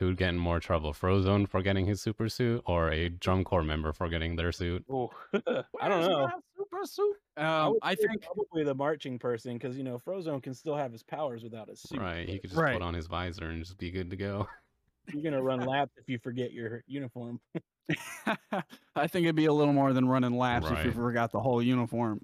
Who would get in more trouble, Frozone for getting his super suit, or a drum corps member for getting their suit? I don't know. Super suit. I, Um, would I think probably the marching person because you know Frozone can still have his powers without his suit. Right, he but could just Right. put on his visor and just be good to go. You're gonna run laps if you forget your uniform. I think it'd be a little more than running laps if you Right. forgot the whole uniform.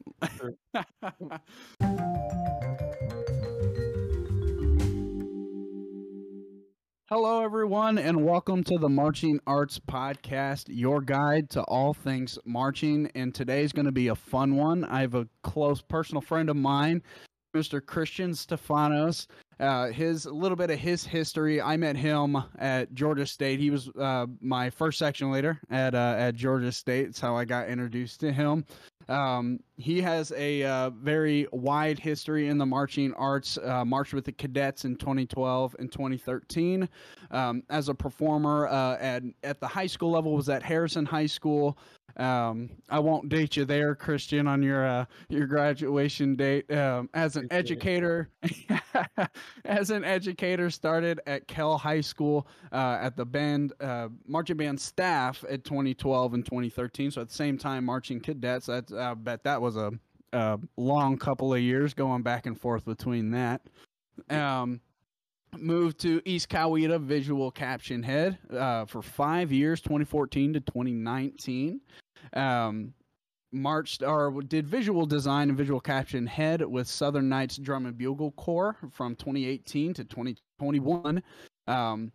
Hello, everyone, and welcome to the Marching Arts Podcast, your guide to all things marching. And today's going to be a fun one. I have a close personal friend of mine, Mr. Christian Stephanos. Uh, his a little bit of his history. I met him at Georgia State. He was uh, my first section leader at uh, at Georgia State. That's how I got introduced to him. Um, he has a uh, very wide history in the marching arts. Uh, marched with the cadets in 2012 and 2013. Um, as a performer uh, at at the high school level, was at Harrison High School. Um, I won't date you there, Christian, on your uh, your graduation date. Um, as an educator, as an educator, started at Kell High School uh, at the band uh, marching band staff at 2012 and 2013. So at the same time, marching cadets. That's I bet that was a, a long couple of years going back and forth between that. Um, moved to East Coweta Visual Caption Head uh, for five years, 2014 to 2019. Um, marched or did visual design and visual caption head with Southern Knights Drum and Bugle Corps from 2018 to 2021. Um,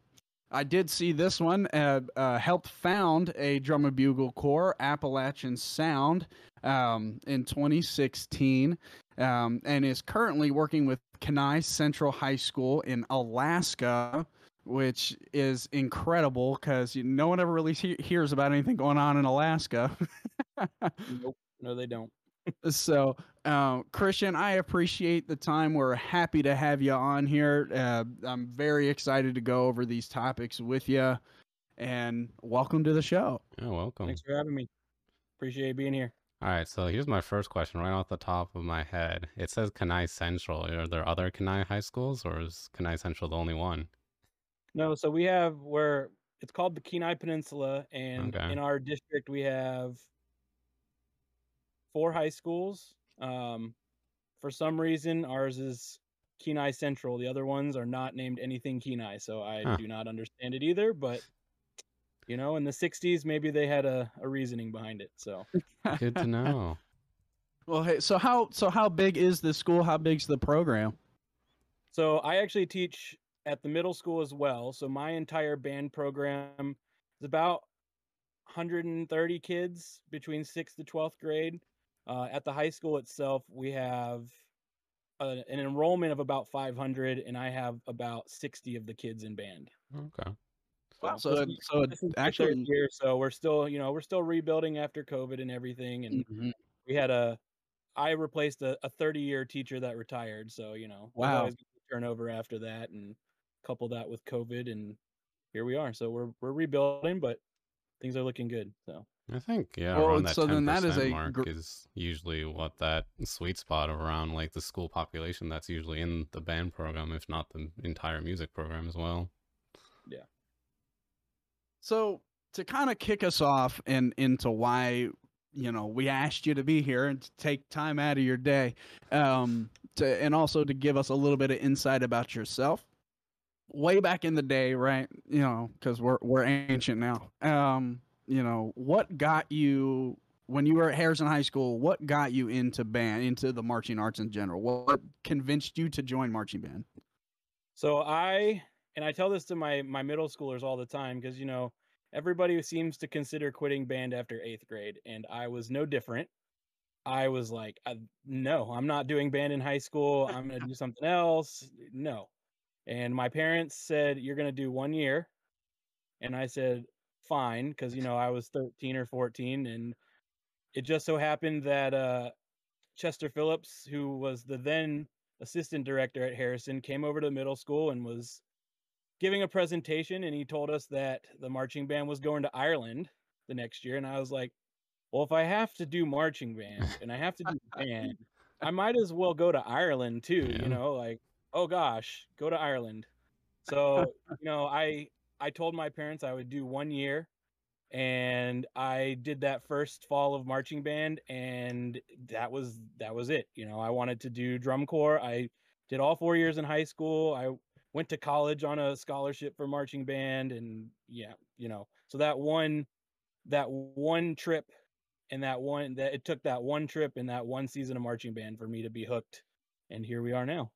I did see this one. Uh, uh, helped found a drum and bugle corps, Appalachian Sound, um, in 2016, um, and is currently working with Kenai Central High School in Alaska, which is incredible because no one ever really he- hears about anything going on in Alaska. nope, no, they don't. So uh, christian i appreciate the time we're happy to have you on here uh, i'm very excited to go over these topics with you and welcome to the show Yeah, welcome. Thanks for having me. Appreciate being here. All right, so here's my first question right off the top of my head. It says Kenai Central. Are there other Kenai high schools, or is Kenai Central the only one? No, so we have where it's called the Kenai Peninsula, and Okay. in our district we have four high schools. Um, for some reason, ours is Kenai Central. The other ones are not named anything Kenai, so I Huh. do not understand it either. But you know, in the '60s, maybe they had a, a reasoning behind it. So Good to know. well hey so how so how big is this school how big's the program So I actually teach at the middle school as well. So my entire band program is about 130 kids between sixth to 12th grade. Uh, at the high school itself, we have a, an enrollment of about 500, and I have about 60 of the kids in band. Okay. wow So so, this is- so This is my third actually year, so we're still, you know, we're still rebuilding after COVID and everything. And Mhm. we had a, I replaced a 30 year teacher that retired, so you know, there's Wow. always gonna turnover after that, and couple that with COVID, and here we are. So we're we're rebuilding, but things are looking good. So I think yeah, Well, around that so then that is 10% a mark gr- is usually what that sweet spot around like the school population that's usually in the band program, if not the entire music program as well. Yeah. So to kind of kick us off and into why you know we asked you to be here and to take time out of your day, um, to and also to give us a little bit of insight about yourself. Way back in the day, right? You know, because we're we're ancient now. Um, you know, what got you when you were at Harrison High School? What got you into band, into the marching arts in general? What convinced you to join marching band? So I and I tell this to my my middle schoolers all the time because you know everybody seems to consider quitting band after eighth grade, and I was no different. I was like, I, no, I'm not doing band in high school. I'm gonna do something else. No, and my parents said you're gonna do one year, and I said fine because you know I was 13 or 14, and it just so happened that uh, Chester Phillips, who was the then assistant director at Harrison, came over to the middle school and was giving a presentation. And he told us that the marching band was going to Ireland the next year. And I was like, well, if I have to do marching band and I have to do band, I might as well go to Ireland too. Yeah. You know, like, oh gosh, go to Ireland. So, you know, I I told my parents I would do one year and I did that first fall of marching band and that was that was it. You know, I wanted to do drum corps. I did all 4 years in high school. I went to college on a scholarship for marching band and yeah, you know. So that one that one trip and that one that it took that one trip and that one season of marching band for me to be hooked and here we are now.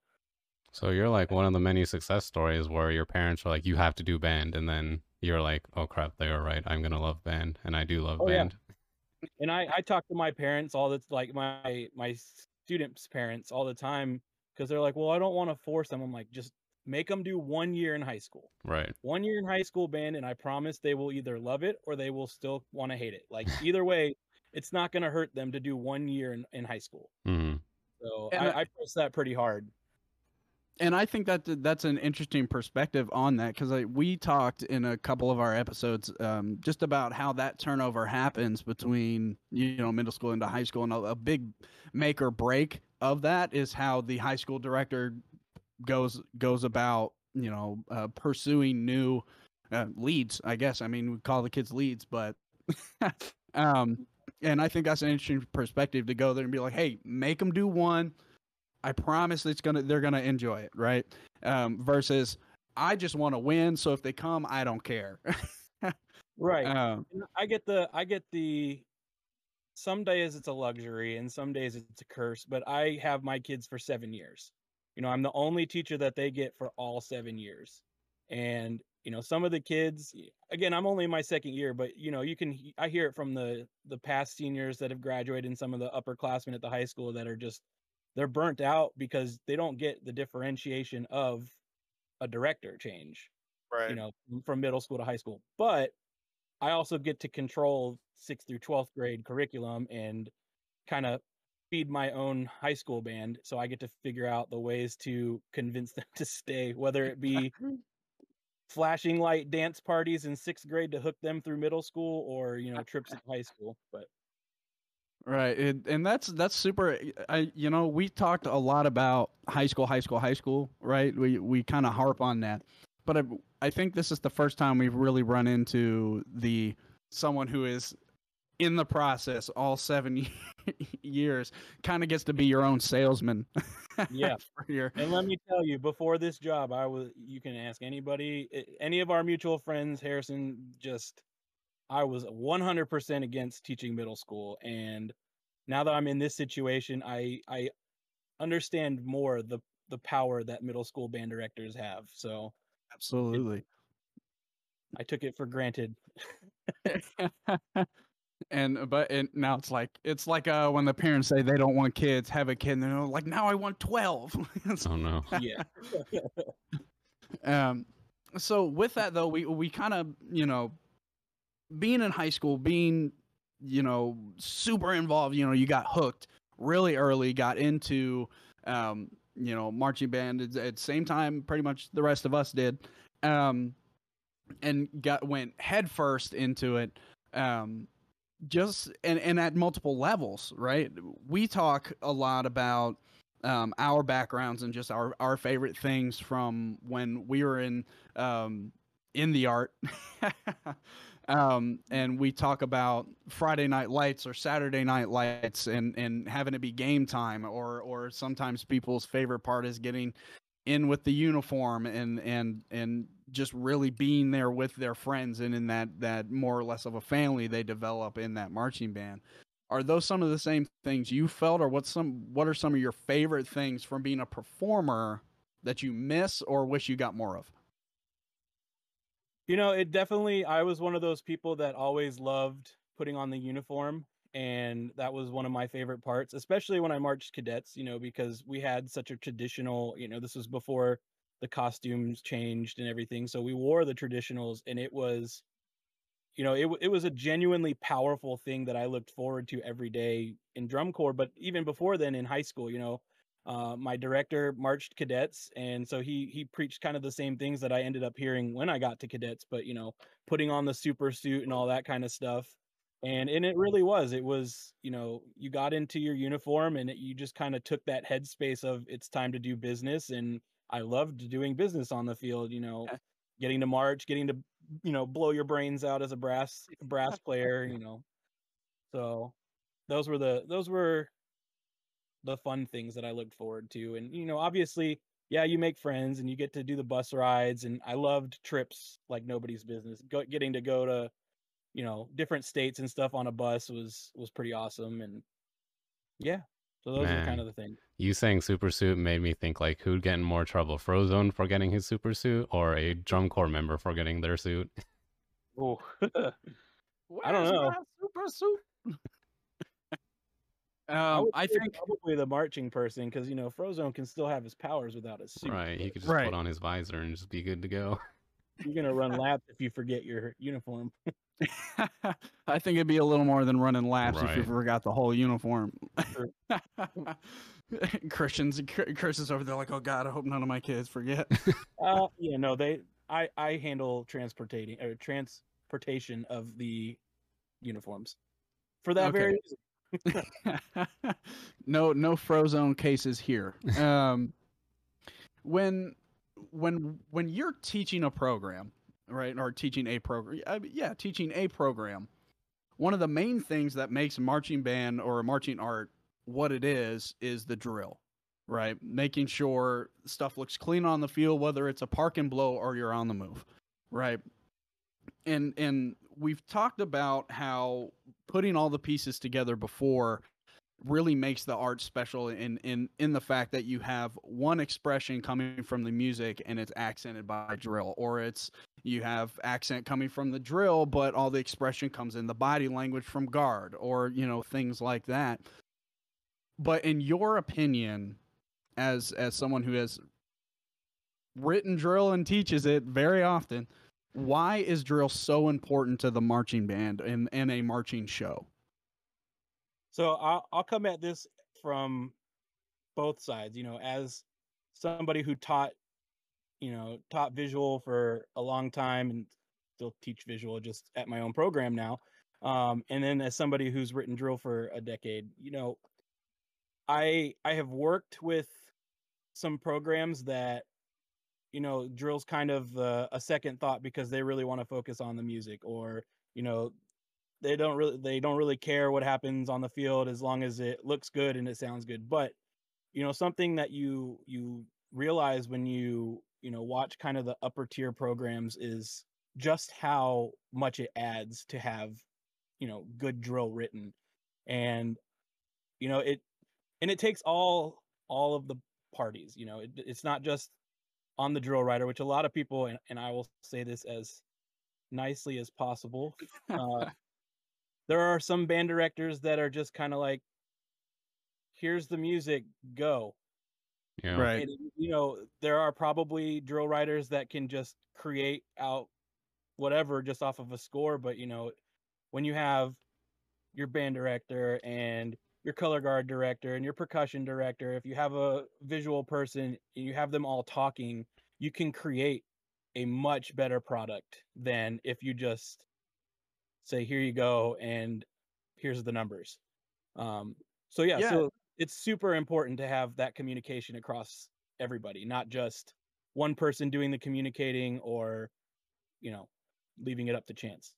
So you're like one of the many success stories where your parents are like, you have to do band, and then you're like, oh crap, they were right. I'm gonna love band, and I do love Oh, yeah. band. and I I talk to my parents all the like my my students' parents all the time because they're like, well, I don't want to force them. I'm like, just make them do one year in high school, Right. one year in high school band, and I promise they will either love it or they will still want to hate it. Like either way, it's not going to hurt them to do one year in, in high school. hmm So I, I- I press that pretty hard. And I think that that's an interesting perspective on that because we talked in a couple of our episodes um, just about how that turnover happens between you know middle school into high school, and a, a big make or break of that is how the high school director goes goes about you know uh, pursuing new uh, leads. I guess I mean we call the kids leads, but um, and I think that's an interesting perspective to go there and be like, hey, make them do one. I promise it's gonna they're gonna enjoy it, right? Um, versus I just want to win, so if they come, I don't care. Right. um, I get the I get the some days it's a luxury and some days it's a curse, but I have my kids for 7 years. You know, I'm the only teacher that they get for all 7 years. And you know, some of the kids again, I'm only in my second year, but you know, you can I hear it from the the past seniors that have graduated and some of the upperclassmen at the high school that are just they're burnt out because they don't get the differentiation of a director change right. you know, from middle school to high school. But I also get to control sixth through 12th grade curriculum and kind of feed my own high school band. So I get to figure out the ways to convince them to stay, whether it be flashing light dance parties in sixth grade to hook them through middle school or, you know, trips to high school. But Right, and, and that's that's super. Eh, I you know we talked a lot about high school, high school, high school, right? We we kind of harp on that, but I I think this is the first time we've really run into the someone who is in the process all seven years, kind of gets to be your own salesman. Yeah. for your And let me tell you, before this job, I was. You can ask anybody, eh, any of our mutual friends. Harrison, just I was 100% against teaching middle school, and now that I'm in this situation, I I understand more the the power that middle school band directors have. So absolutely. I took it for granted. and but and now it's like it's like uh when the parents say they don't want kids, have a kid, and they're like, now I want twelve. It's Oh no. Yeah. Um, so with that though, we we kind of you know, being in high school, being you know super involved, you know, you got hooked really early, got into um, you know marching band at, the same time, pretty much the rest of us did, um, and got went headfirst into it. Um, just and and at multiple levels, right? We talk a lot about um, our backgrounds and just our, our favorite things from when we were in um, in the art. um, and we talk about Friday night lights or Saturday night lights and, and having it be game time or or sometimes people's favorite part is getting in with the uniform and and and just really being there with their friends and in that that more or less of a family they develop in that marching band. Are those some of the same things you felt or what's some what are some of your favorite things from being a performer that you miss or wish you got more of You know, it definitely I was one of those people that always loved putting on the uniform and that was one of my favorite parts, especially when I marched cadets, you know, because we had such a traditional, you know, this was before the costumes changed and everything. So we wore the traditionals and it was you know, it it was a genuinely powerful thing that I looked forward to every day in drum corps, but even before then in high school, you know, uh, my director marched cadets, and so he he preached kind of the same things that I ended up hearing when I got to cadets. But you know, putting on the super suit and all that kind of stuff, and and it really was. It was you know, you got into your uniform and it, you just kind of took that headspace of it's time to do business, and I loved doing business on the field. You know, getting to march, getting to you know blow your brains out as a brass brass player you know so those were the those were the fun things that i looked forward to and you know obviously yeah you make friends and you get to do the bus rides and i loved trips like nobody's business go, getting to go to you know different states and stuff on a bus was was pretty awesome and yeah so those are Man. kind of the things You saying super suit made me think like who'd get in more trouble, Frozone for getting his super suit or a drum corps member for getting their suit? oh I don't know. Super suit. I, um, would I think probably the marching person because you know Frozone can still have his powers without his suit. Right. He could just Right. put on his visor and just be good to go. You're gonna run laps if you forget your uniform. I think it'd be a little more than running laps if you forgot the whole uniform. Sure. Christians, Chris is over there like, oh God, I hope none of my kids forget. Uh, yeah, no, they. I I handle transportating or transportation of the uniforms for that Okay. very reason. no, no frozone cases here. Um, when, when, when you're teaching a program, right, or teaching a program, yeah, teaching a program, one of the main things that makes marching band or marching art what it is is the drill, right? Making sure stuff looks clean on the field, whether it's a park and blow or you're on the move, right? And and we've talked about how putting all the pieces together before really makes the art special in in in the fact that you have one expression coming from the music and it's accented by drill or it's you have accent coming from the drill but all the expression comes in the body language from guard or you know things like that. But in your opinion as as someone who has written drill and teaches it very often why is drill so important to the marching band and, and a marching show So I'll I'll come at this from both sides. You know, as somebody who taught, you know, taught visual for a long time and still teach visual just at my own program now. Um, and then as somebody who's written drill for a decade, you know, I I have worked with some programs that you know drill's kind of uh, a second thought because they really want to focus on the music or you know they don't really they don't really care what happens on the field as long as it looks good and it sounds good. But you know something that you you realize when you you know watch kind of the upper tier programs is just how much it adds to have you know good drill written. And you know it and it takes all all of the parties you know it, it's not just on the drill writer which a lot of people and, and i will say this as nicely as possible uh, there are some band directors that are just kind of like here's the music go Yeah. right and, you know there are probably drill writers that can just create out whatever just off of a score but you know when you have your band director and your color guard director and your percussion director if you have a visual person and you have them all talking you can create a much better product than if you just say here you go and here's the numbers um so yeah, Yeah. so it's super important to have that communication across everybody not just one person doing the communicating or you know leaving it up to chance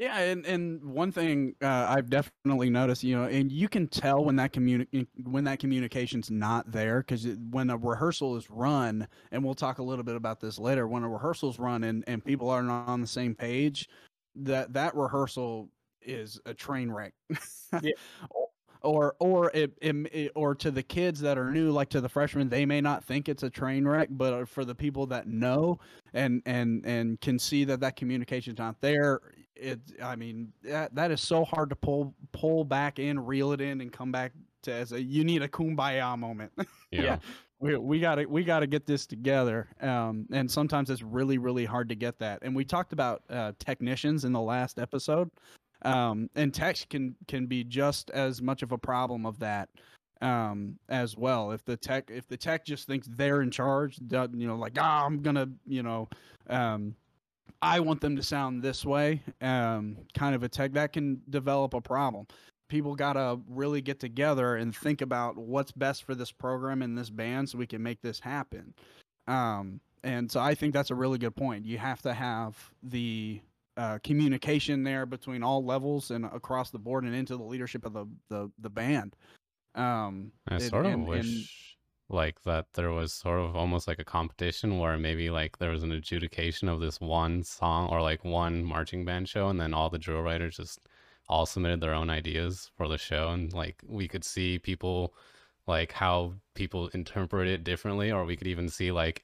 Yeah, and and one thing uh, I've definitely noticed, you know, and you can tell when that communi- when that communication's not there because when a rehearsal is run, and we'll talk a little bit about this later. When a rehearsal's run and and people are not on the same page, that that rehearsal is a train wreck. Yeah. Or or it, it, it- or to the kids that are new, like to the freshmen, they may not think it's a train wreck, but for the people that know and and and can see that that communication's not there, it i mean that that is so hard to pull pull back in reel it in and come back to as a you need a kumbaya moment. Yeah. we, we gotta we gotta get this together. Um and sometimes it's really really hard to get that. And we talked about uh, technicians in the last episode. Um and techs can can be just as much of a problem of that um as well. If the tech if the tech just thinks they're in charge doesn't you know like ah i'm gonna you know um I want them to sound this way, um, kind of a tech that can develop a problem. People gotta really get together and think about what's best for this program and this band so we can make this happen. Um, and so I think that's a really good point. You have to have the uh, communication there between all levels and across the board and into the leadership of the the, the band. Um, I and- sort of and- wish like that there was sort of almost like a competition where maybe like there was an adjudication of this one song or like one marching band show and then all the drill writers just all submitted their own ideas for the show and like we could see people like how people interpret it differently or we could even see like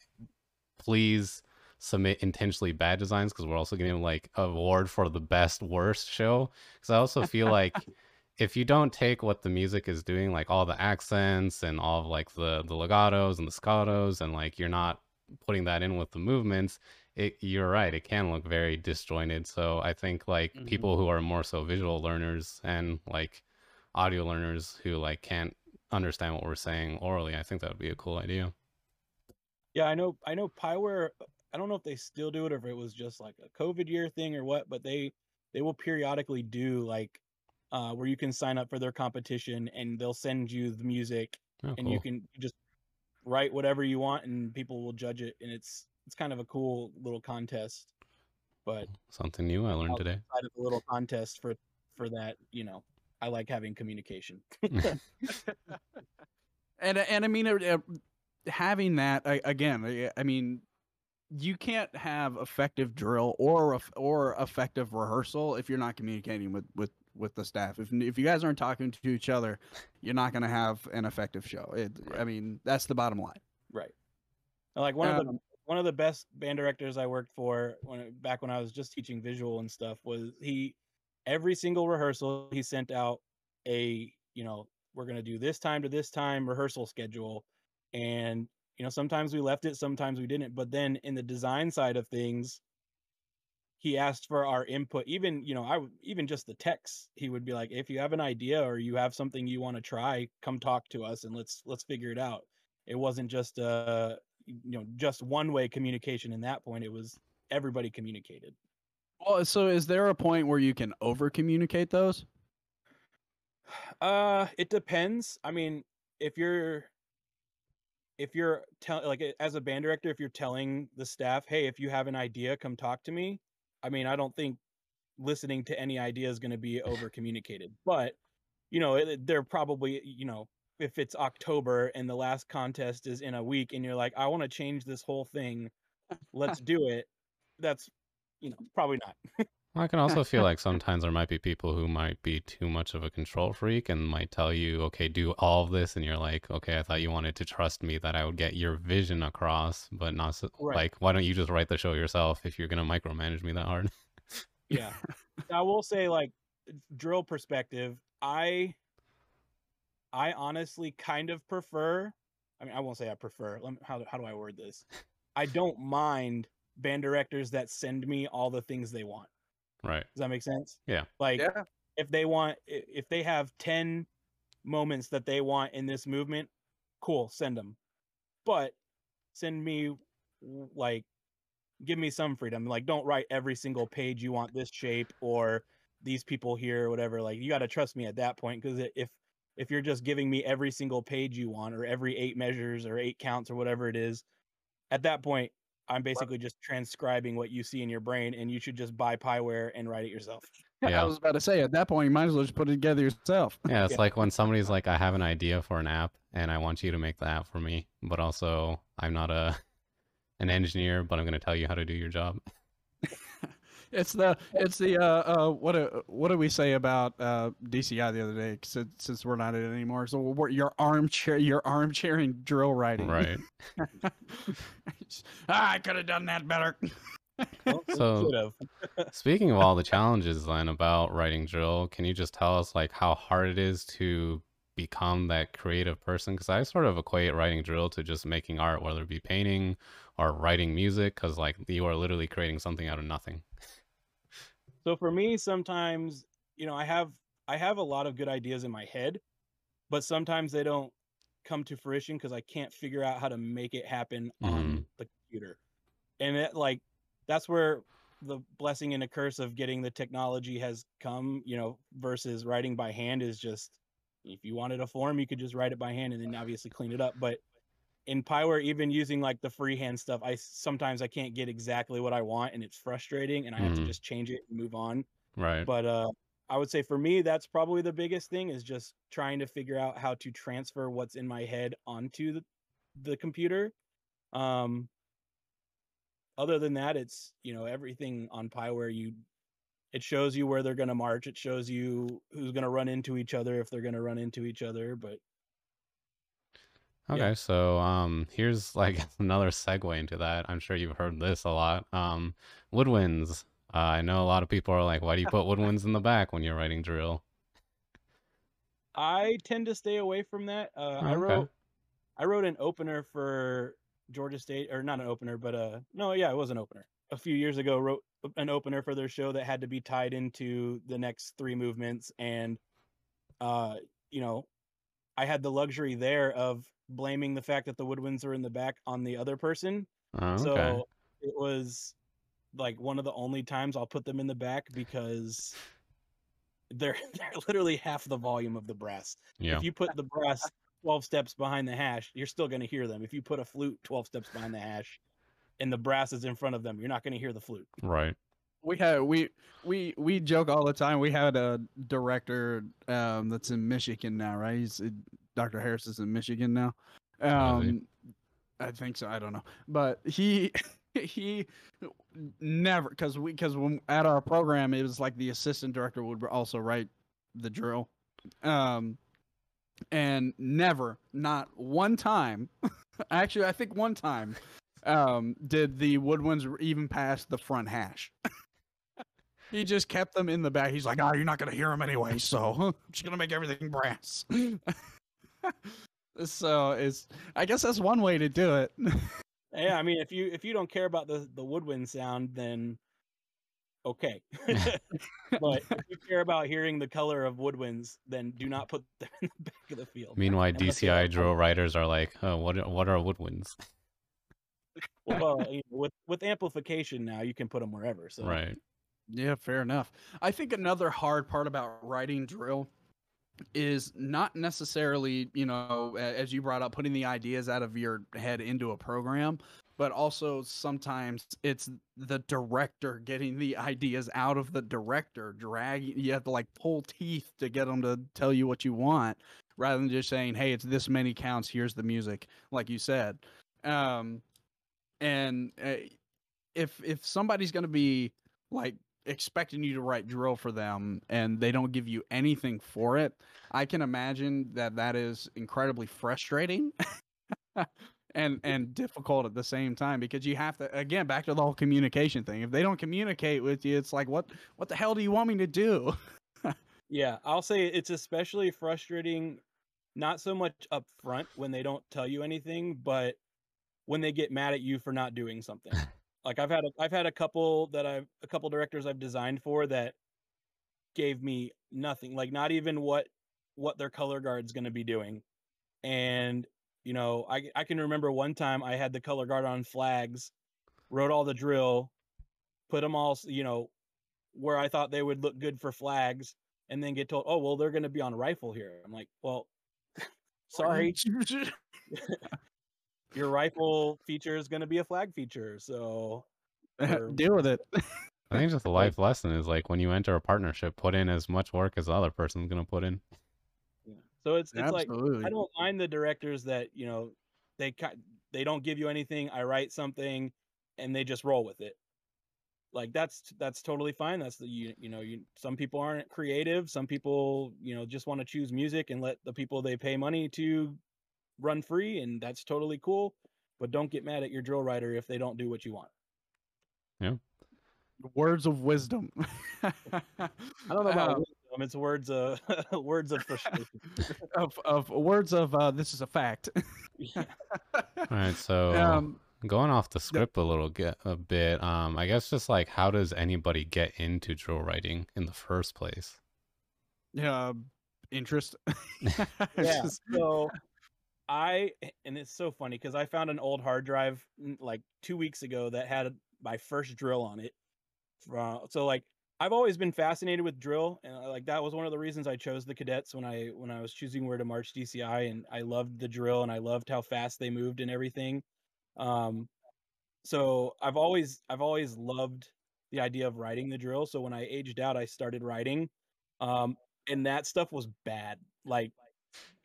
please submit intentionally bad designs because we're also getting like award for the best worst show. Because i also feel like if you don't take what the music is doing like all the accents and all of like the the legatos and the staccatos and like you're not putting that in with the movements it you're right it can look very disjointed so i think like Mhm. people who are more so visual learners and like audio learners who like can't understand what we're saying orally i think that would be a cool idea Yeah, I know. I know. Pyware. I don't know if they still do it or if it was just like a COVID year thing or what, but they they will periodically do like uh, where you can sign up for their competition and they'll send you the music oh, and you can just write whatever you want and people will judge it and it's it's kind of a cool little contest. But something new i learned today outside of the little contest for for that, you know, I like having communication. and and I mean, uh, uh, having that I, again, I, I mean, you can't have effective drill or or effective rehearsal if you're not communicating with with with the staff. If if you guys aren't talking to each other, you're not going to have an effective show. It, I mean, that's the bottom line. Right. And, Like one of the Um, one of the best band directors I worked for when back when I was just teaching visual and stuff was he every single rehearsal he sent out a you know we're gonna do this time to this time rehearsal schedule and you know sometimes we left it sometimes we didn't but then in the design side of things he asked for our input even you know i even just the text he would be like if you have an idea or you have something you want to try come talk to us and let's let's figure it out. It wasn't just uh you know just one way communication in that point it was everybody communicated. Well, so is there a point where you can over communicate those? uh it depends. I mean if you're if you're tell like as a band director if you're telling the staff hey if you have an idea come talk to me i mean i don't think listening to any idea is going to be over communicated but you know it, they're probably you know if it's october and the last contest is in a week and you're like i want to change this whole thing. Let's do it that's you know probably not I can also feel like sometimes there might be people who might be too much of a control freak and might tell you, okay, do all of this. And you're like, okay, I thought you wanted to trust me that I would get your vision across, but not so, Right. like, why don't you just write the show yourself if you're going to micromanage me that hard? Yeah. I will say like drill perspective, I I honestly kind of prefer I mean I won't say I prefer. Let me, how how do I word this? I don't mind band directors that send me all the things they want. Right. Does that make sense? Yeah. Like if they want if they have 10 moments that they want in this movement, cool, send them. But send me like give me some freedom. Like don't write every single page you want this shape or these people here or whatever. Like you got to trust me at that point because if if you're just giving me every single page you want or every eight measures or eight counts or whatever it is, at that point I'm basically just transcribing what you see in your brain and you should just buy Pyware and write it yourself. Yeah. I was about to say at that point you might as well just put it together yourself. Yeah. It's Yeah. like when somebody's like, I have an idea for an app and I want you to make the app for me, but also I'm not a, an engineer, but I'm going to tell you how to do your job. It's the it's the uh, uh what do what do we say about uh DCI the other day since, since we're not in it anymore? So we're, your armchair your armchair and drill writing. Right. ah, I could have done that better. Well, So- Speaking of all the challenges then about writing drill, can you just tell us like how hard it is to become that creative person? Because I sort of equate writing drill to just making art, whether it be painting or writing music, because like you are literally creating something out of nothing. So for me, sometimes you know I have I have a lot of good ideas in my head, but sometimes they don't come to fruition because I can't figure out how to make it happen on mm-hmm. the computer, and it like that's where the blessing and a curse of getting the technology has come. You know, versus writing by hand is just if you wanted a form, you could just write it by hand and then obviously clean it up, but in Pyware, even using like the freehand stuff, I sometimes I can't get exactly what I want, and it's frustrating, and I have Mhm. to just change it and move on. Right. But uh, I would say for me, that's probably the biggest thing is just trying to figure out how to transfer what's in my head onto the, the computer. Um, other than that, it's you know everything on Pyware. You, it shows you where they're gonna march. It shows you who's gonna run into each other if they're gonna run into each other. But Okay, Yeah. so um, here's like another segue into that. I'm sure you've heard this a lot. Um, woodwinds. Uh, I know a lot of people are like, "Why do you put woodwinds in the back when you're writing drill?" I tend to stay away from that. Uh, I wrote I wrote an opener for Georgia State, or not an opener, but uh, no, yeah, it was an opener. A few years ago, wrote an opener for their show that had to be tied into the next three movements, and uh, you know, I had the luxury there of blaming the fact that the woodwinds were in the back on the other person. Oh, okay. So it was like one of the only times I'll put them in the back because they're they're literally half the volume of the brass. Yeah. If you put the brass 12 steps behind the hash, you're still going to hear them. If you put a flute 12 steps behind the hash and the brass is in front of them, you're not going to hear the flute. Right. We had we we we joke all the time. We had a director um, that's in Michigan now, right? He's uh, Dr. Harris is in Michigan now. Um, I think so. I don't know, but he he never because we because when at our program it was like the assistant director would also write the drill, um, and never not one time. actually, I think one time um, did the woodwinds even pass the front hash. he just kept them in the back. He's like, "Oh, you're not gonna hear them anyway, so I'm just gonna make everything brass." so it's, I guess that's one way to do it. Yeah, I mean, if you if you don't care about the the woodwind sound, then okay. but if you care about hearing the color of woodwinds, then do not put them in the back of the field. Meanwhile, Unless DCI drill writers are like, oh, "What? are- What are woodwinds?" Well, you know, with with amplification now, you can put them wherever. So Right. Yeah, fair enough. I think another hard part about writing drill is not necessarily, you know, as you brought up, putting the ideas out of your head into a program, but also sometimes it's the director getting the ideas out of the director, dragging, you have to like pull teeth to get them to tell you what you want rather than just saying, hey, it's this many counts, here's the music, like you said. Um, and uh, if if somebody's going to be like expecting you to write drill for them and they don't give you anything for it i can imagine that that is incredibly frustrating and and difficult at the same time because you have to again back to the whole communication thing if they don't communicate with you it's like what what the hell do you want me to do Yeah, I'll say it's especially frustrating, not so much up front when they don't tell you anything, but when they get mad at you for not doing something. like I've had a, I've had a couple that I've a couple directors I've designed for that gave me nothing, like not even what what their color guard's going to be doing. And you know, I I can remember one time I had the color guard on flags, wrote all the drill, put them all, you know, where I thought they would look good for flags and then get told, "Oh, well, they're going to be on rifle here." I'm like, "Well, sorry, your rifle feature is going to be a flag feature." So, deal with it I think just a life lesson is like when you enter a partnership, put in as much work as the other person's gonna put in. yeah. so it's it's like I don't mind the directors that you know they ki- they don't give you anything. I write something, and they just roll with it. Like that's that's totally fine. That's the you, you know you some people aren't creative. Some people you know just want to choose music and let the people they pay money to run free, and that's totally cool. But don't get mad at your drill writer if they don't do what you want. Yeah. Words of wisdom I don't know about Um, wisdom. It's words of words of frustration. of, of words of uh, this is a fact Yeah. All right, so um, going off the script a little get a bit, um, I guess just like how does anybody get into drill writing in the first place? yeah interest yeah. just- So I and it's so funny because I found an old hard drive like two weeks ago that had my first drill on it. From so like I've always been fascinated with drill and like like that was one of the reasons I chose the cadets when I when I was choosing where to march DCI, and I loved the drill and I loved how fast they moved and everything. Um, so I've always I've always loved the idea of writing the drill. So when I aged out, I started writing, um, and that stuff was bad. Like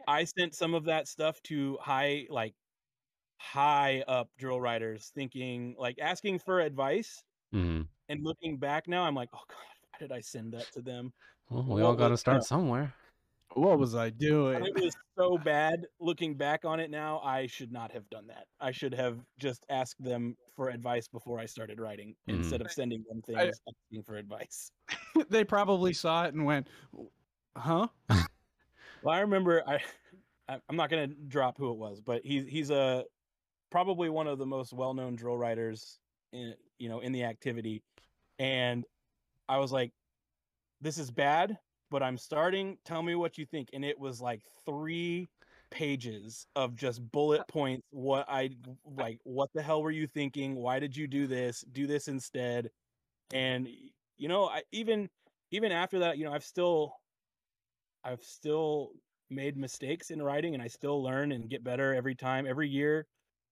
I sent some of that stuff to high like high up drill writers, thinking like asking for advice. Mhm. And looking back now, I'm like, oh god, why did I send that to them? Well, we What all got to start know, somewhere. What was I doing? It was so bad. Looking back on it now, I should not have done that. I should have just asked them for advice before I started writing Mhm. instead of sending them I- things asking for advice. they probably saw it and went, "Huh?" Well, I remember I I'm not gonna drop who it was, but he's he's a probably one of the most well known drill writers in you know in the activity, and I was like, this is bad, but I'm starting. Tell me what you think, and it was like three pages of just bullet uh points. What I like, what the hell were you thinking? Why did you do this? Do this instead. And you know, I even even after that, you know, I've still I've still made mistakes in writing and I still learn and get better every time, every year,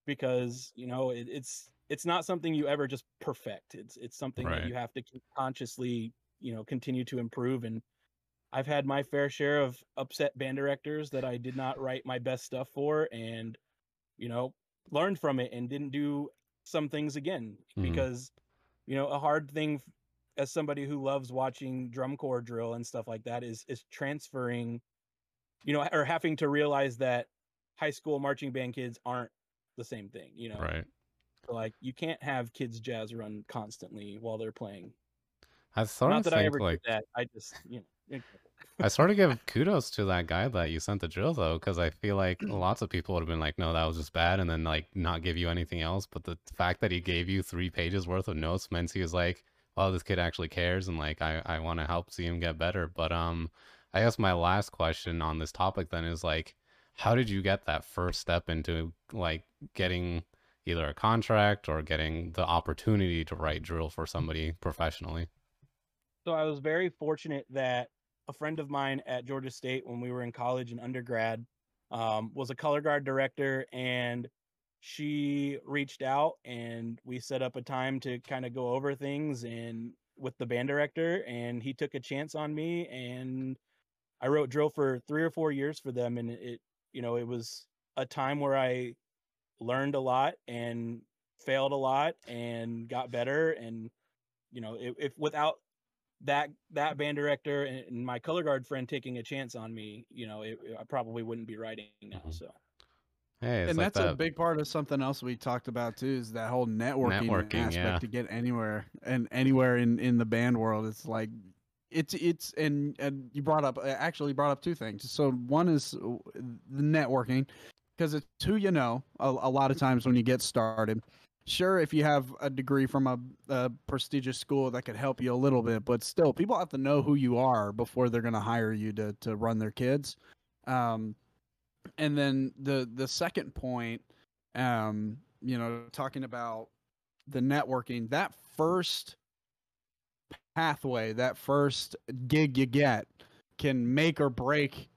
because you know it, it's it's not something you ever just perfect. It's it's something Right. that you have to consciously you know continue to improve. And I've had my fair share of upset band directors that I did not write my best stuff for, and you know learned from it and didn't do some things again Mhm. because you know a hard thing as somebody who loves watching drum corps drill and stuff like that is is transferring you know or having to realize that high school marching band kids aren't the same thing you know Right. So, like you can't have kids jazz run constantly while they're playing I sort not of that i think ever like did that i just you know I sort of give kudos to that guy that you sent the drill though, because I feel like lots of people would have been like, "No, that was just bad," and then like not give you anything else. But the fact that he gave you three pages worth of notes meant he was like, "Well, this kid actually cares," and like I I want to help see him get better. But um, I guess my last question on this topic then is like, how did you get that first step into like getting either a contract or getting the opportunity to write drill for somebody professionally? so i was very fortunate that a friend of mine at georgia state when we were in college and undergrad um, was a color guard director and she reached out and we set up a time to kind of go over things and with the band director and he took a chance on me and i wrote drill for three or four years for them and it you know it was a time where i learned a lot and failed a lot and got better and you know if, if without that that band director and, my color guard friend taking a chance on me you know it, i probably wouldn't be writing now Mhm. so Hey, and like that's a big part of something else we talked about too is that whole networking, Networking, aspect yeah. to get anywhere and anywhere in in the band world. It's like it's it's and and you brought up actually brought up two things. So one is uh, the networking because it's who you know a, a lot of times when you get started. Sure if you have a degree from a, a prestigious school that could help you a little bit but still people have to know who you are before they're going to hire you to to run their kids. Um and then the the second point um you know talking about the networking that first pathway that first gig you get can make or break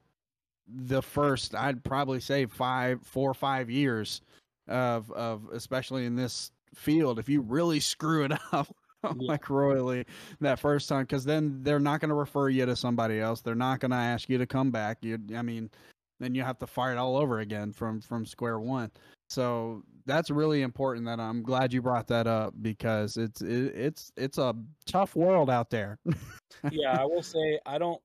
the first i'd probably say five four or five years of of especially in this field if you really screw it up like royally that first time because then they're not going to refer you to somebody else. They're not going to ask you to come back. You i mean then you have to fire it all over again from from square one. So that's really important that i'm glad you brought that up because it's it, it's it's a tough world out there. Yeah i will say i don't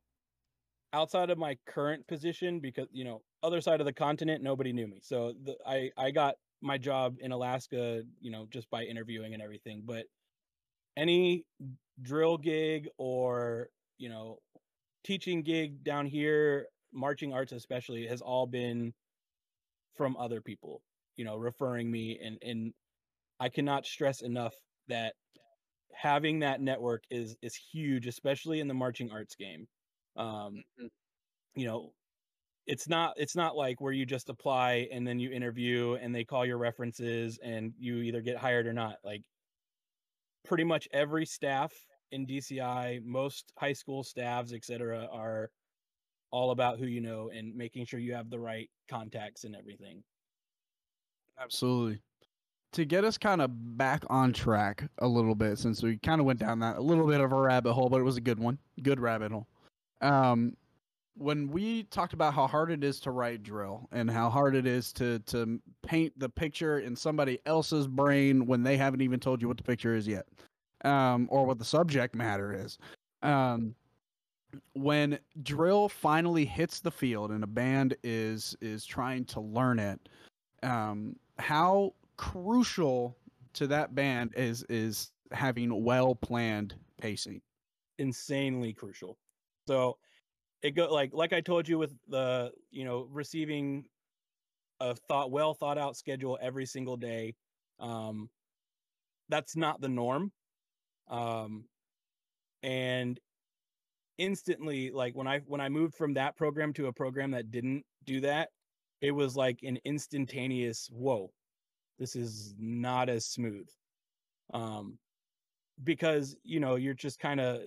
outside of my current position because you know other side of the continent nobody knew me. So the, i i got my job in alaska you know just by interviewing and everything but any drill gig or you know teaching gig down here marching arts especially has all been from other people you know referring me and and i cannot stress enough that having that network is is huge especially in the marching arts game um you know it's not it's not like where you just apply and then you interview and they call your references and you either get hired or not like pretty much every staff in DCI, most high school staffs, etc., are all about who you know and making sure you have the right contacts and everything. Absolutely. To get us kind of back on track a little bit, since we kind of went down that a little bit of a rabbit hole, but it was a good one, good rabbit hole. Um, when we talked about how hard it is to write drill and how hard it is to to paint the picture in somebody else's brain when they haven't even told you what the picture is yet, um, or what the subject matter is. Um, when drill finally hits the field and a band is is trying to learn it, um, how crucial to that band is is having well planned pacing. Insanely crucial. So it go like like I told you with the you know receiving a thought well thought out schedule every single day. Um, that's not the norm. Um, and instantly, like when I when I moved from that program to a program that didn't do that, it was like an instantaneous whoa, this is not as smooth. Um, because you know you're just kind of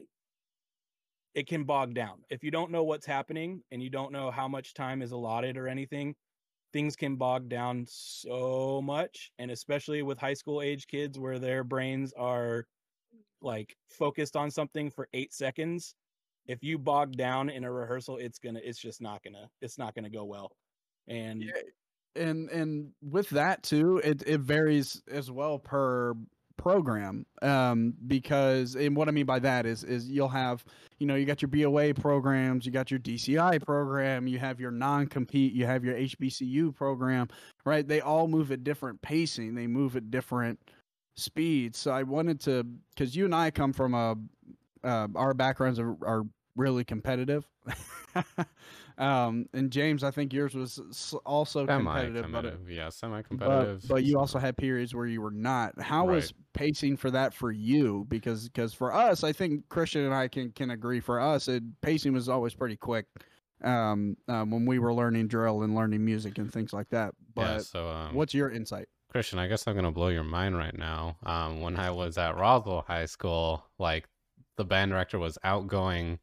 it can bog down. If you don't know what's happening and you don't know how much time is allotted or anything, things can bog down so much. And especially with high school age kids where their brains are like focused on something for eight seconds, if you bog down in a rehearsal, it's gonna it's just not gonna it's not gonna go well. And yeah. and and with that too, it it varies as well per program um, because and what I mean by that is is you'll have you know you got your BOA programs, you got your DCI program, you have your non-compete, you have your HBCU program, right? They all move at different pacing, they move at different speeds. So I wanted to because you and I come from a uh, our backgrounds are, are really competitive. Um, and James, I think yours was also competitive, but yeah, semi-competitive. But, but, you also had periods where you were not. How right. was pacing for that for you? Because because for us, I think Christian and I can can agree. For us, it, pacing was always pretty quick. Um, um, when we were learning drill and learning music and things like that. But yeah, so um, what's your insight? Christian, I guess I'm gonna blow your mind right now. Um, when I was at Roswell High School, like the band director was outgoing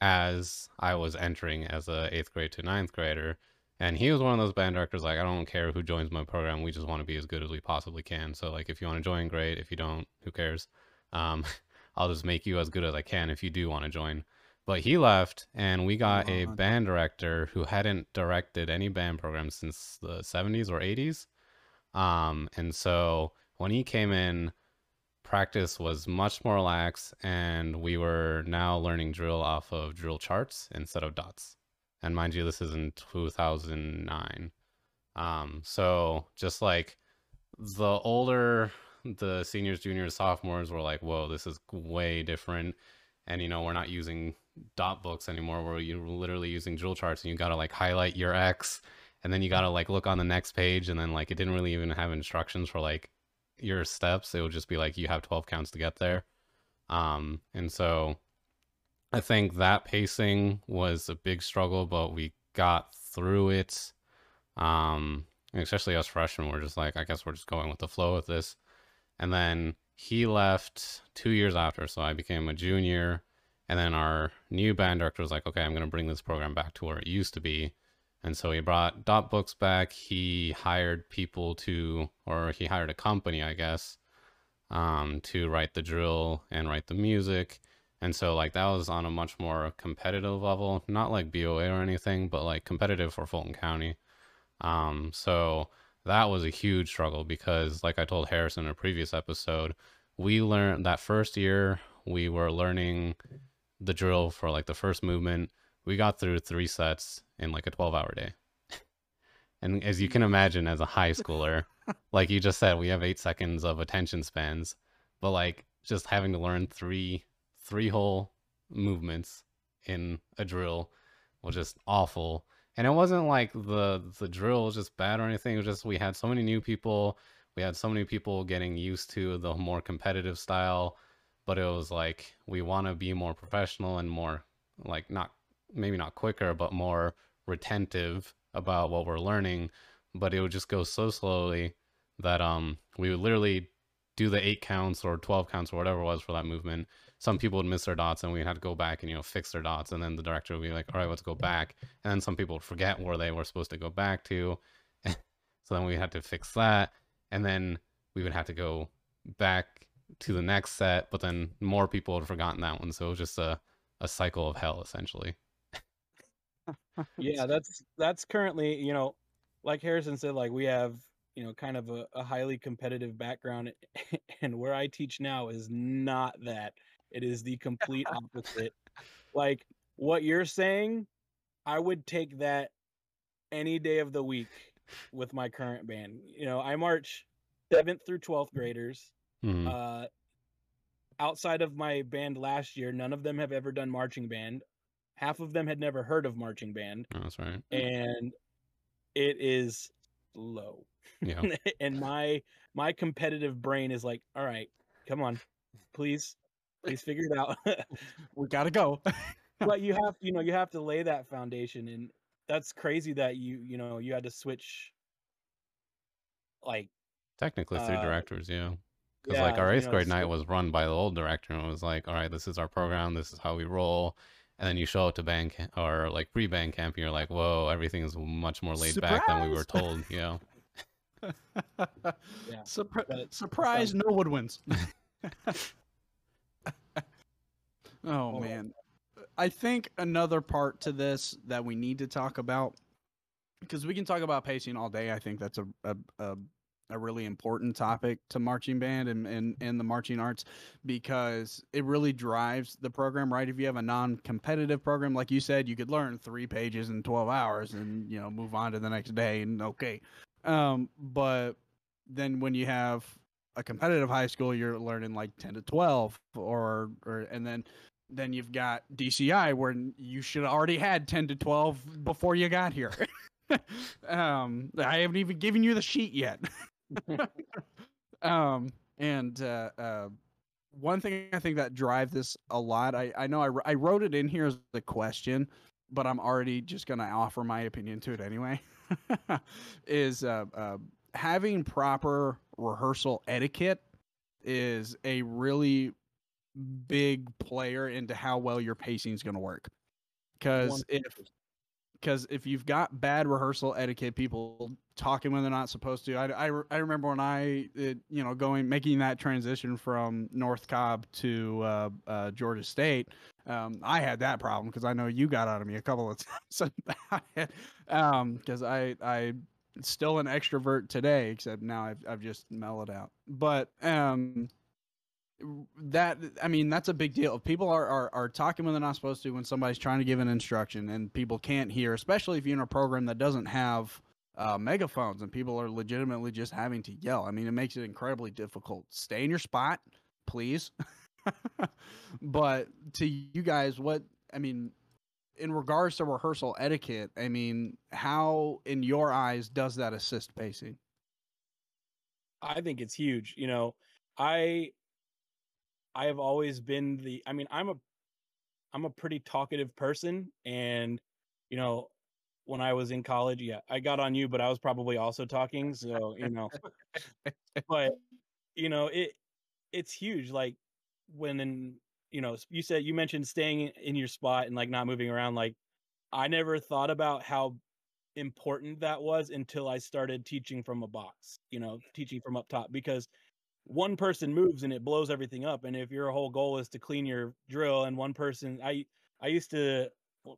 as I was entering as a eighth grade to ninth grader. And he was one of those band directors like, I don't care who joins my program. We just want to be as good as we possibly can. So like, if you want to join, great. If you don't, who cares? Um, I'll just make you as good as I can if you do want to join. But he left, and we got a band director who hadn't directed any band programs since the 70s or 80s. Um, and so when he came in, practice was much more lax and we were now learning drill off of drill charts instead of dots. And mind you this is in 2009 um, so just like the older the seniors juniors sophomores were like whoa this is way different. And you know we're not using dot books anymore. Where you're literally using drill charts and you got to like highlight your x and then you got to like look on the next page and then like it didn't really even have instructions for like your steps, it will just be like you have 12 counts to get there. Um, and so I think that pacing was a big struggle, but we got through it. Um, especially us freshmen, we're just like, I guess we're just going with the flow with this. And then he left two years after, so I became a junior. And then our new band director was like, okay, I'm going to bring this program back to where it used to be. And so he brought dot books back. He hired people to, or he hired a company, I guess, um, to write the drill and write the music. And so like that was on a much more competitive level, not like BOA or anything, but like competitive for Fulton County. Um, so that was a huge struggle because like I told Harrison in a previous episode, we learned that first year we were learning the drill for like the first movement we got through three sets in like a 12 hour day. and as you can imagine, as a high schooler, like you just said, we have eight seconds of attention spans, but like just having to learn three, three whole movements in a drill was just awful. And it wasn't like the the drill was just bad or anything. It was just we had so many new people. We had so many people getting used to the more competitive style, but it was like we want to be more professional and more like not maybe not quicker, but more retentive about what we're learning. But it would just go so slowly that um we would literally do the eight counts or 12 counts or whatever it was for that movement, some people would miss their dots and we had to go back and, you know, fix their dots. And then the director would be like, all right, let's go back. And then some people would forget where they were supposed to go back to. so then we had to fix that. And then we would have to go back to the next set, but then more people had forgotten that one. So it was just a, a cycle of hell essentially. yeah, that's that's currently, you know, like Harrison said, like we have, you know, kind of a, a highly competitive background and where I teach now is not that. It is the complete opposite. like what you're saying, I would take that any day of the week with my current band. You know, I march seventh through twelfth graders. Mhm. Uh, outside of my band last year, none of them have ever done marching band. Half of them had never heard of marching band, Oh, that's right. and it is low. Yeah. and my my competitive brain is like, all right, come on, please, please figure it out. we gotta go. but you have you know you have to lay that foundation, and that's crazy that you you know you had to switch like Technically three Uh, directors, yeah. Because yeah, like our you eighth know, grade night was run by the old director and it was like, all right, this is our program, this is how we roll. And then you show up to band camp or like pre band camp and you're like, whoa, everything is much more laid back than we were told. You know? Yeah, Surpri- surprise, no woodwinds. oh Oh. man. I think another part to this that we need to talk about because we can talk about pacing all day. I think that's a a, a, a really important topic to marching band and, and, and the marching arts because it really drives the program, right? If you have a non competitive program, like you said, you could learn three pages in 12 hours and, you know, move on to the next day and okay. Um, but then when you have a competitive high school, you're learning like 10 to 12 or, or, and then, then you've got DCI where you should have already had 10 to 12 before you got here. um, I haven't even given you the sheet yet. um, and uh, uh, one thing I think that drives this a lot, I, I know I, I wrote it in here as a question, but I'm already just going to offer my opinion to it anyway. is uh, uh, having proper rehearsal etiquette is a really big player into how well your pacing is going to work. Because if 100%. Because if you've got bad rehearsal etiquette, people talking when they're not supposed to. I, I, I remember when I, it, you know, going making that transition from North Cobb to uh, uh, Georgia State. Um, I had that problem because I know you got out of me a couple of times. Because I, I still an extrovert today, except now I've, I've just mellowed out. But um, that I mean that's a big deal. If people are, are are talking when they're not supposed to when somebody's trying to give an instruction and people can't hear, especially if you're in a program that doesn't have uh, megaphones and people are legitimately just having to yell. I mean, it makes it incredibly difficult. Stay in your spot, please. but to you guys, what I mean, in regards to rehearsal etiquette, I mean, how in your eyes does that assist pacing? I think it's huge. You know, I I have always been the I mean, I'm a I'm a pretty talkative person and you know, when I was in college, yeah, I got on you, but I was probably also talking, so, you know. but you know, it it's huge like when in you know, you said you mentioned staying in your spot and like not moving around like I never thought about how important that was until I started teaching from a box, you know, teaching from up top because one person moves and it blows everything up. And if your whole goal is to clean your drill and one person, I, I used to,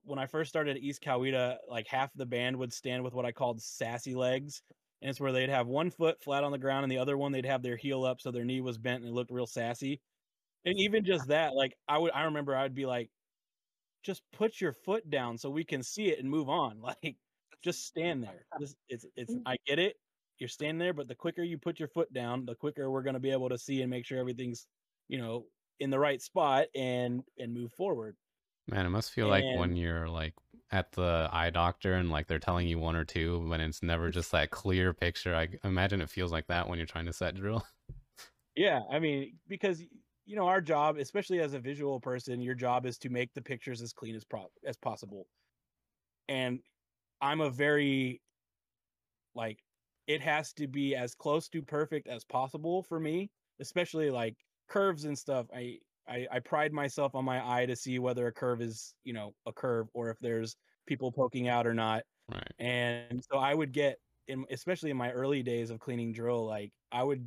when I first started at East Coweta, like half the band would stand with what I called sassy legs. And it's where they'd have one foot flat on the ground and the other one they'd have their heel up so their knee was bent and it looked real sassy. And even just that, like I would, I remember I'd be like, just put your foot down so we can see it and move on. Like, just stand there. Just, it's it's mm. I get it. You're standing there, but the quicker you put your foot down, the quicker we're gonna be able to see and make sure everything's, you know, in the right spot and and move forward. Man, it must feel like when you're like at the eye doctor and like they're telling you one or two, when it's never just that clear picture. I imagine it feels like that when you're trying to set drill. Yeah, I mean, because you know, our job, especially as a visual person, your job is to make the pictures as clean as pro- as possible. And I'm a very like it has to be as close to perfect as possible for me especially like curves and stuff. I, I I pride myself on my eye to see whether a curve is you know a curve or if there's people poking out or not. Right. And so I would get in, especially in my early days of cleaning drill, like I would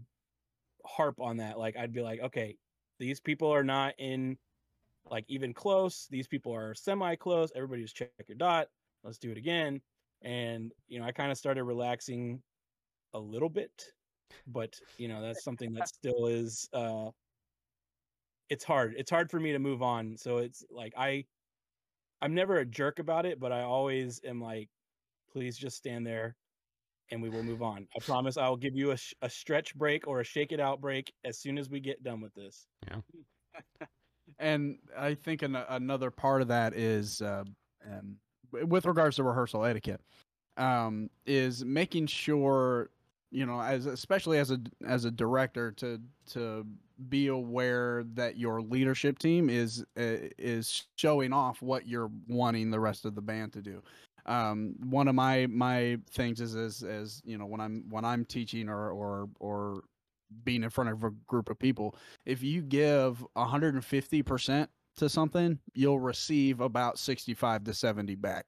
harp on that. Like I'd be like, okay, these people are not in like even close. These people are semi close. Everybody just check your dot. Let's do it again. And you know, I kind of started relaxing a little bit, but you know, that's something that still is uh it's hard. It's hard for me to move on. So it's like I I'm never a jerk about it, but I always am like, please just stand there and we will move on. I promise I'll give you a, sh- a stretch break or a shake it out break as soon as we get done with this. Yeah. and I think an- another part of that is uh, um, with regards to rehearsal etiquette um, is making sure you know as especially as a as a director to to be aware that your leadership team is uh, is showing off what you're wanting the rest of the band to do. Um, one of my my things is as as you know when i'm when i'm teaching or or or being in front of a group of people if you give 150% to something you'll receive about 65 to 70 back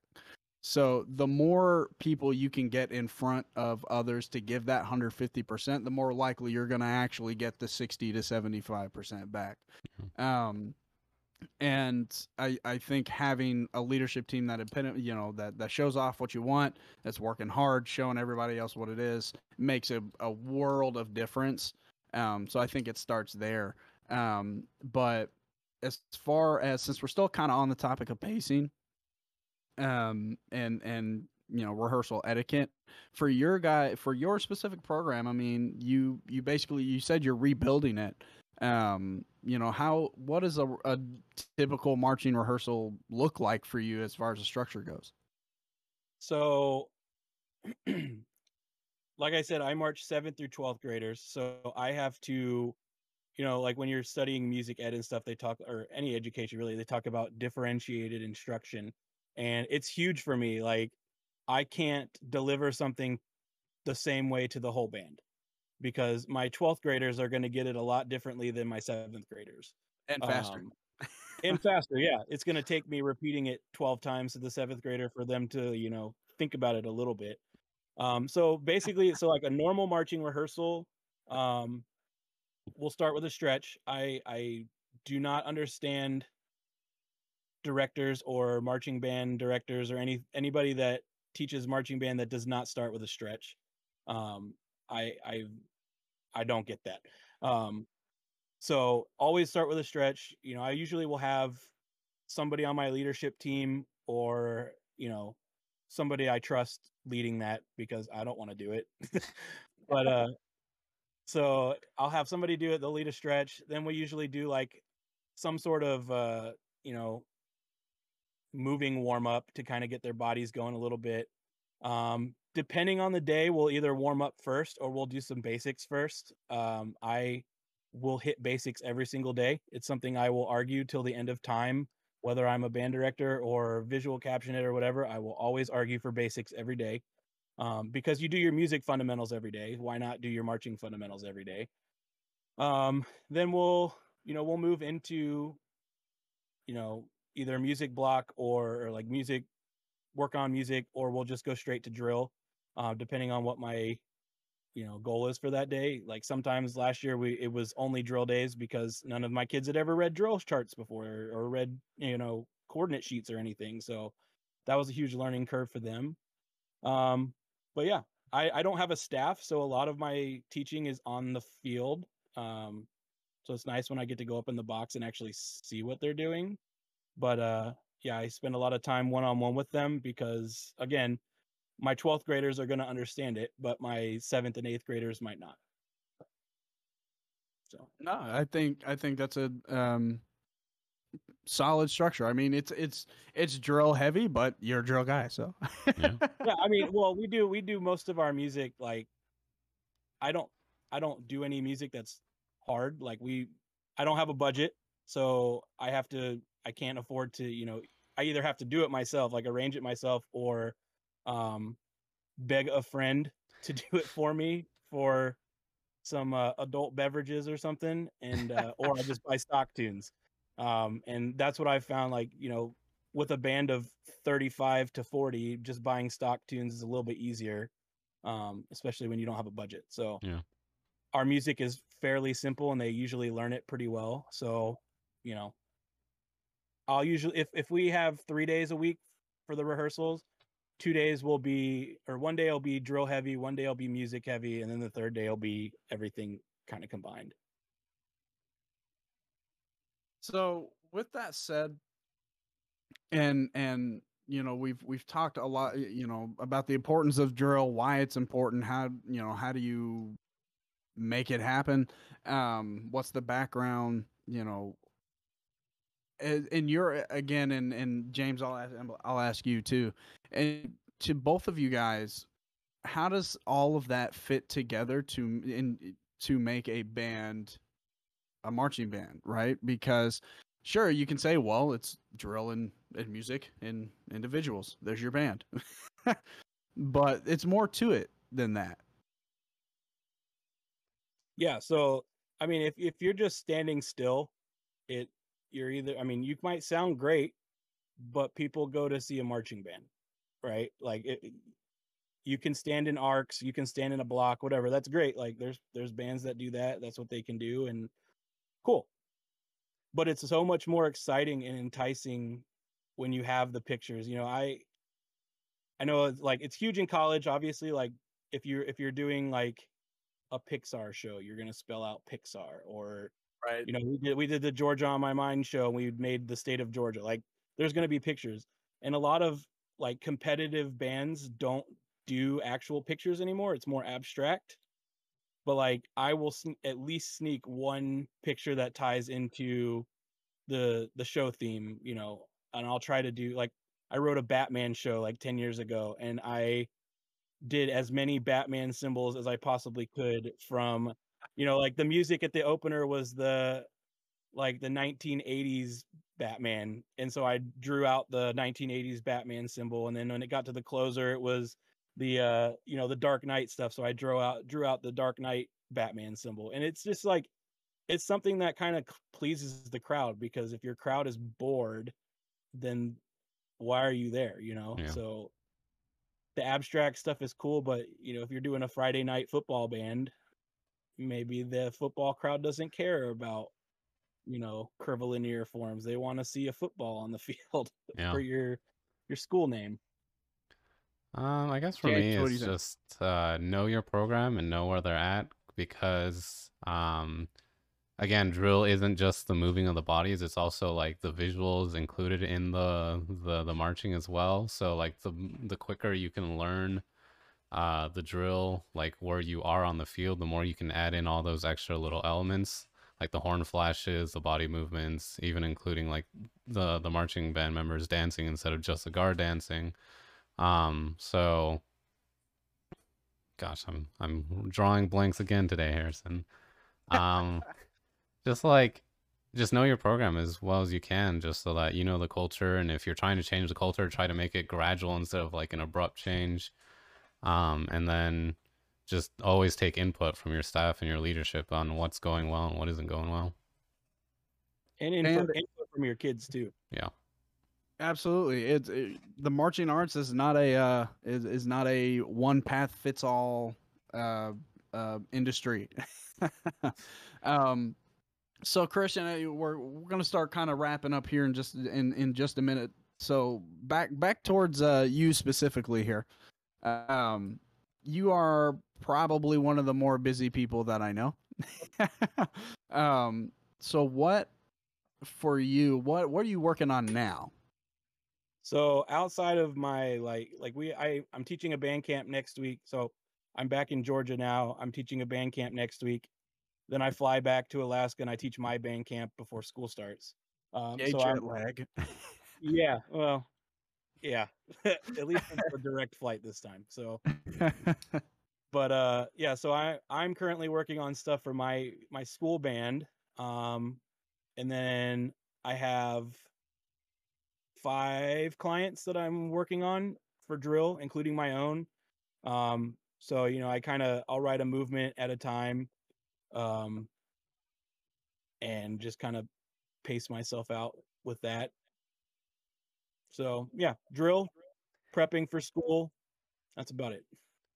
so the more people you can get in front of others to give that 150%, the more likely you're going to actually get the 60 to 75% back. Um, and I, I think having a leadership team that independent, you know, that, that shows off what you want, that's working hard, showing everybody else what it is, makes a, a world of difference. Um, so I think it starts there. Um, but as far as since we're still kind of on the topic of pacing, um, and and you know rehearsal etiquette for your guy for your specific program. I mean, you you basically you said you're rebuilding it. Um, you know how what does a, a typical marching rehearsal look like for you as far as the structure goes? So, like I said, I march seventh through twelfth graders, so I have to you know, like when you're studying music ed and stuff, they talk, or any education really, they talk about differentiated instruction and it's huge for me like i can't deliver something the same way to the whole band because my 12th graders are going to get it a lot differently than my 7th graders. And faster. Um, and faster yeah. It's going to take me repeating it 12 times to the 7th grader for them to you know think about it a little bit. Um so basically so like a normal marching rehearsal um we'll start with a stretch. I i do not understand directors or marching band directors or any anybody that teaches marching band that does not start with a stretch. Um, I I I don't get that. Um, so always start with a stretch. You know, I usually will have somebody on my leadership team or you know somebody I trust leading that because I don't want to do it. but uh so I'll have somebody do it, they'll lead a stretch. Then we usually do like some sort of uh, you know, moving warm up to kind of get their bodies going a little bit. Um, depending on the day, we'll either warm up first or we'll do some basics first. Um, I will hit basics every single day. It's something I will argue till the end of time, whether I'm a band director or visual caption it or whatever. I will always argue for basics every day um, because you do your music fundamentals every day. Why not do your marching fundamentals every day? Um, then we'll, you know, we'll move into, you know, either music block or, or like music work on music or we'll just go straight to drill uh, depending on what my you know goal is for that day. Like sometimes last year we it was only drill days because none of my kids had ever read drill charts before or, or read you know coordinate sheets or anything so that was a huge learning curve for them. Um but yeah i i don't have a staff so a lot of my teaching is on the field um so it's nice when i get to go up in the box and actually see what they're doing but uh, yeah, I spend a lot of time one on one with them because again, my 12th graders are going to understand it, but my seventh and eighth graders might not. So no, I think I think that's a um, solid structure. I mean, it's it's it's drill heavy, but you're a drill guy, so yeah. yeah. I mean, well, we do we do most of our music like I don't I don't do any music that's hard. Like we I don't have a budget, so I have to I can't afford to, you know, I either have to do it myself, like arrange it myself, or um, beg a friend to do it for me for some uh, adult beverages or something, and uh, or I just buy stock tunes. Um, and that's what I found. Like you know, with a band of 35 to 40, just buying stock tunes is a little bit easier, um, especially when you don't have a budget. So Yeah. our music is fairly simple, and they usually learn it pretty well. So you know, I'll usually if if we have three days a week for the rehearsals, two days will be or one day will be drill heavy, one day will be music heavy, and then the third day will be everything kind of combined. So with that said, and and you know we've we've talked a lot you know about the importance of drill, why it's important, how you know how do you make it happen, um, what's the background, you know. And, you're uh, again, and and James, I'll ask, um, I'll ask you too, and to both of you guys, how does all of that fit together to in to make a band a marching band, right? Because sure, you can say, well, it's drill and, and music and individuals. There's your band. but it's more to it than that. Yeah, so I mean, if if you're just standing still, it you're either I mean, you might sound great, but people go to see a marching band, right? Like it, you can stand in arcs, you can stand in a block, whatever. That's great. Like there's there's bands that do that. That's what they can do and cool. But it's so much more exciting and enticing when you have the pictures. You know, I I know it's like it's huge in college obviously like if you're if you're doing like a Pixar show, you're going to spell out Pixar or Right. you know, we did we did the Georgia on my mind show and we made the state of Georgia. Like there's going to be pictures. And a lot of like competitive bands don't do actual pictures anymore. It's more abstract. But like I will sn- at least sneak one picture that ties into the the show theme, you know, and I'll try to do like I wrote a Batman show like 10 years ago and I did as many Batman symbols as I possibly could from you know like the music at the opener was the like the 1980s Batman and so I drew out the 1980s Batman symbol and then when it got to the closer it was the uh you know the Dark Knight stuff so I drew out drew out the Dark Knight Batman symbol and it's just like it's something that kind of pleases the crowd because if your crowd is bored then why are you there you know Yeah. so the abstract stuff is cool but you know if you're doing a friday night football band maybe the football crowd doesn't care about you know curvilinear forms they want to see a football on the field Yeah. for your your school name Um, I guess for Jake, me, it's just uh, know your program and know where they're at because, um, again, drill isn't just the moving of the bodies; it's also like the visuals included in the the the marching as well. So, like the the quicker you can learn uh, the drill, like where you are on the field, the more you can add in all those extra little elements, like the horn flashes, the body movements, even including like the the marching band members dancing instead of just the guard dancing. Um, so gosh, I'm I'm drawing blanks again today, Harrison. Um, just like just know your program as well as you can, just so that you know the culture. And if you're trying to change the culture, try to make it gradual instead of like an abrupt change. Um, and then just always take input from your staff and your leadership on what's going well and what isn't going well. and input, And- input from your kids too Yeah. Absolutely. It's it, the marching arts is not a uh, is is not a one path fits all uh, uh, industry. um, so Christian, uh, we're we're gonna start kind of wrapping up here in just in in just a minute. So back back towards uh, you specifically here. Um, you are probably one of the more busy people that I know. um, so what for you? What what are you working on now? So outside of my like like we I I'm teaching a band camp next week. So I'm back in Georgia now. I'm teaching a band camp next week. Then I fly back to Alaska and I teach my band camp before school starts. Um, so I'm, lag. yeah, well, yeah. At least it's a direct flight this time. So, but uh, yeah. So I I'm currently working on stuff for my my school band. Um, and then I have five clients that I'm working on for drill, including my own. Um, so you know, I kind of I'll write a movement at a time, um, and just kind of pace myself out with that. So yeah, drill, prepping for school. That's about it.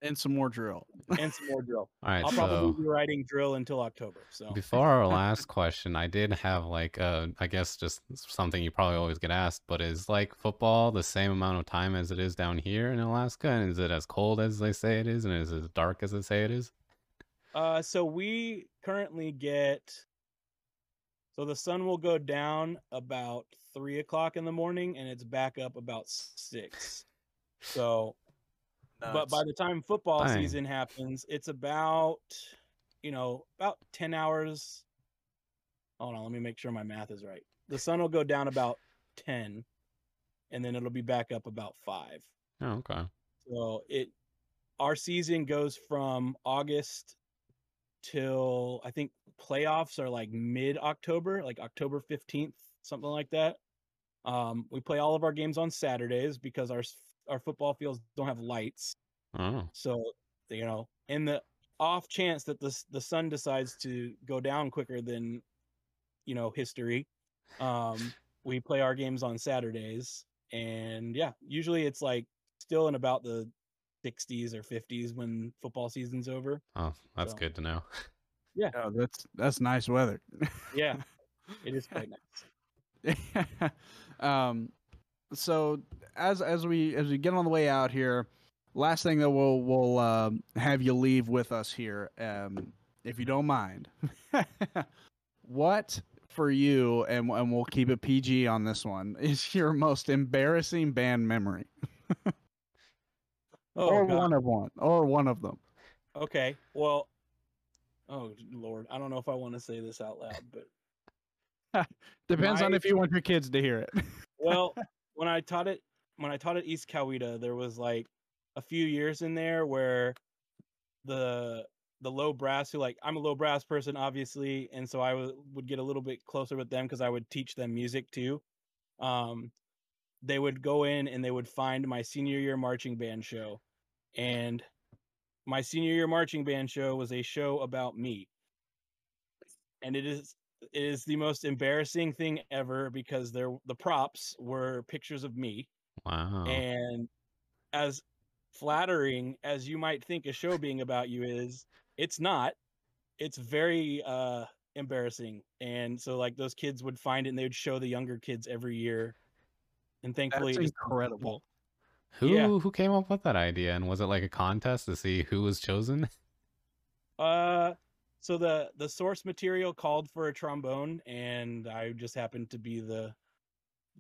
And some more drill. And some more drill. All right, I'll so probably be writing drill until October. So before our last question, I did have like uh I guess just something you probably always get asked, but is like football the same amount of time as it is down here in Alaska? And is it as cold as they say it is? And is it as dark as they say it is? Uh, so we currently get. So the sun will go down about three o'clock in the morning, and it's back up about six. So, but by the time football Dang. season happens, it's about, you know, about ten hours. Hold on, let me make sure my math is right. The sun will go down about ten, and then it'll be back up about five. Oh, okay. So it our season goes from August till I think playoffs are like mid October, like October 15th, something like that. Um, we play all of our games on Saturdays because our our football fields don't have lights. Oh, So, you know, in the off chance that the the sun decides to go down quicker than you know history, um, we play our games on Saturdays, and yeah, usually it's like still in about the 60s or 50s when football season's over. oh, that's So- good to know. Oh, that's that's nice weather. Yeah, it is quite nice. um, so as as we as we get on the way out here, last thing that we'll we'll um, have you leave with us here, um, if you don't mind. what for you, and and we'll keep it PG on this one, is your most embarrassing band memory, Oh, or God. one of one, or one of them? okay. Well, oh Lord, I don't know if I want to say this out loud, but Depends on if you want your kids to hear it. well, when I taught it when I taught at East Coweta, there was like a few years in there where the the low brass who like I'm a low brass person obviously, and so I w- would get a little bit closer with them because I would teach them music too. Um, they would go in and they would find my senior year marching band show, and my senior year marching band show was a show about me, and it is it is the most embarrassing thing ever because there the props were pictures of me. Wow. and as flattering as you might think a show being about you is it's not. It's very uh embarrassing. And so like those kids would find it and they would show the younger kids every year. And thankfully That's it was incredible. Who yeah. who came up with that idea? And was it like a contest to see who was chosen? uh so the the source material called for a trombone and i just happened to be the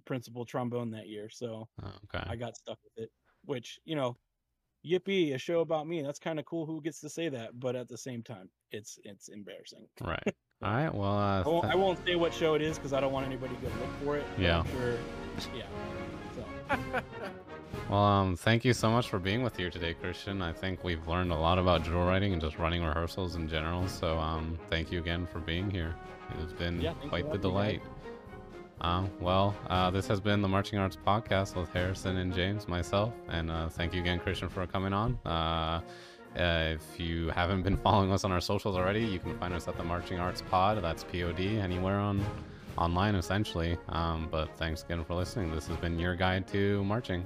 principal trombone that year so Oh, okay. I got stuck with it, which, you know, yippee, a show about me. That's kind of cool who gets to say that, but at the same time, it's it's embarrassing. Right. All right. Well, uh, I won't, I won't say what show it is because I don't want anybody to go look for it. Yeah. Sure. Yeah. So well, um, thank you so much for being with you today, Christian. I think we've learned a lot about drill writing and just running rehearsals in general. So, um, thank you again for being here. It's been Yeah, quite the delight. Um, well, uh, this has been the Marching Arts Podcast with Harrison and James, myself, and uh, thank you again, Christian, for coming on. Uh, uh, if you haven't been following us on our socials already, you can find us at the Marching Arts Pod. That's POD anywhere on online, essentially. Um, but thanks again for listening. This has been your guide to marching.